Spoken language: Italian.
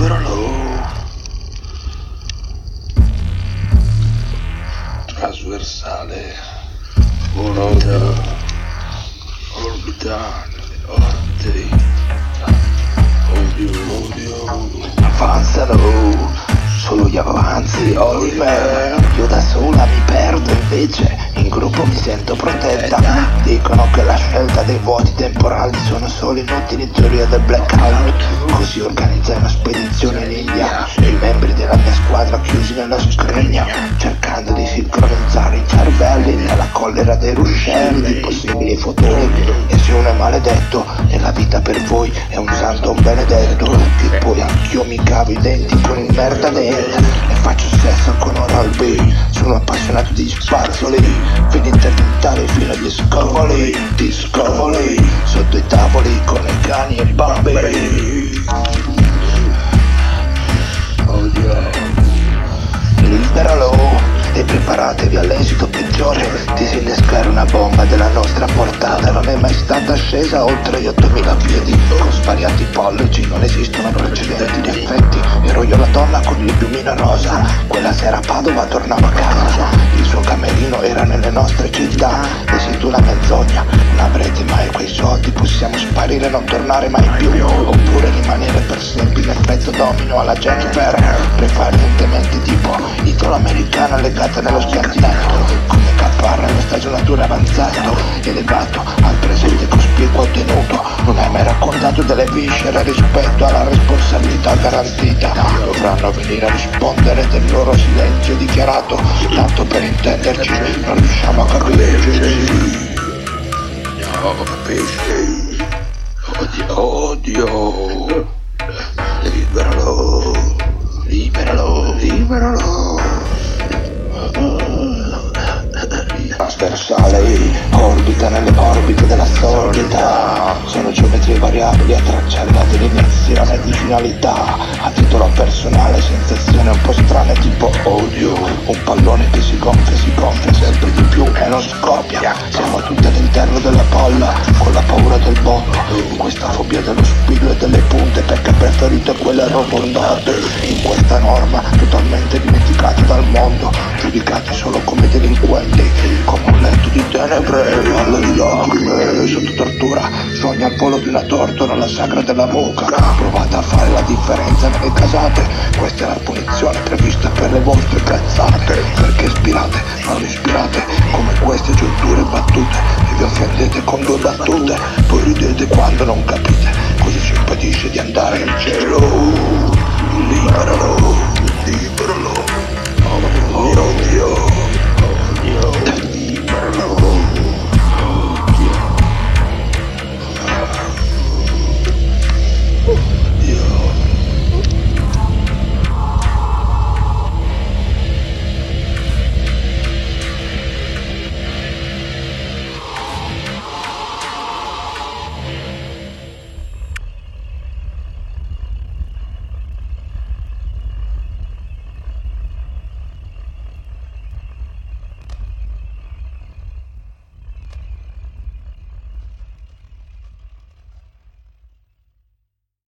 Liberalo. Trasversale. Orbita. Orbitale. Orbite. Odio, odio. Avanzalo. Solo gli avanzi. Oliver. Io da sola mi perdo invece, in gruppo mi sento protetta. Dicono che la scelta dei vuoti temporali sono solo inutili teorie del blackout. Così organizzai una spedizione in India i membri della mia squadra chiusi nella scrigna, collera dei ruscelli possibili futuri. E se uno è maledetto, nella vita per voi è un santo un benedetto. Che poi anch'io mi cavo i denti con il merda dentro e faccio sesso con Oral B. Sono appassionato di spazzoli, fino interventare fino agli scovoli, di scovoli, sotto i tavoli con i cani e i bambini. E preparatevi all'esito peggiore. Disinnescare una bomba della nostra portata non è mai stata scesa oltre gli 8000 piedi. Con svariati pollici non esistono precedenti di effetti ero io la donna con il piumino rosa. Quella sera a Padova tornava a casa. Il suo camerino era nelle nostre città. E se tu la menzogna non avrete mai quei soldi possiamo sparire e non tornare mai più. Oppure domino alla Jennifer prevalentemente tipo italo-americana legata nello scartinetto come caparra allo stagionatura avanzato elevato al presente cospicuo ottenuto non hai mai raccontato delle viscere rispetto alla responsabilità garantita dovranno venire a rispondere del loro silenzio dichiarato tanto per intenderci non riusciamo a capirci No, capisci? Odio. Odio. Liberalo liberalo trasversale orbita nelle orbite della sordida sono geometrie variabili a tracciare la delineazione di finalità a titolo personale sensazione un po' strane tipo odio un pallone che si gonfia si gonfia sempre di più e non scoppia siamo tutti all'interno della bolla con la paura del botto questa fobia dello spillo e delle punte perché preferito quelle arrotondate in questa norma totalmente dimenticati dal mondo giudicati solo come delinquenti come un letto di tenebre ballo di lacrime sotto tortura volo di una tortora la sagra della mucca provate a fare la differenza nelle casate. Questa è la punizione prevista per le vostre cazzate. Perché ispirate non ispirate come queste giunture battute e vi offendete con due battute poi ridete quando non capite. Cosa ci impedisce di andare in cielo. Liberalo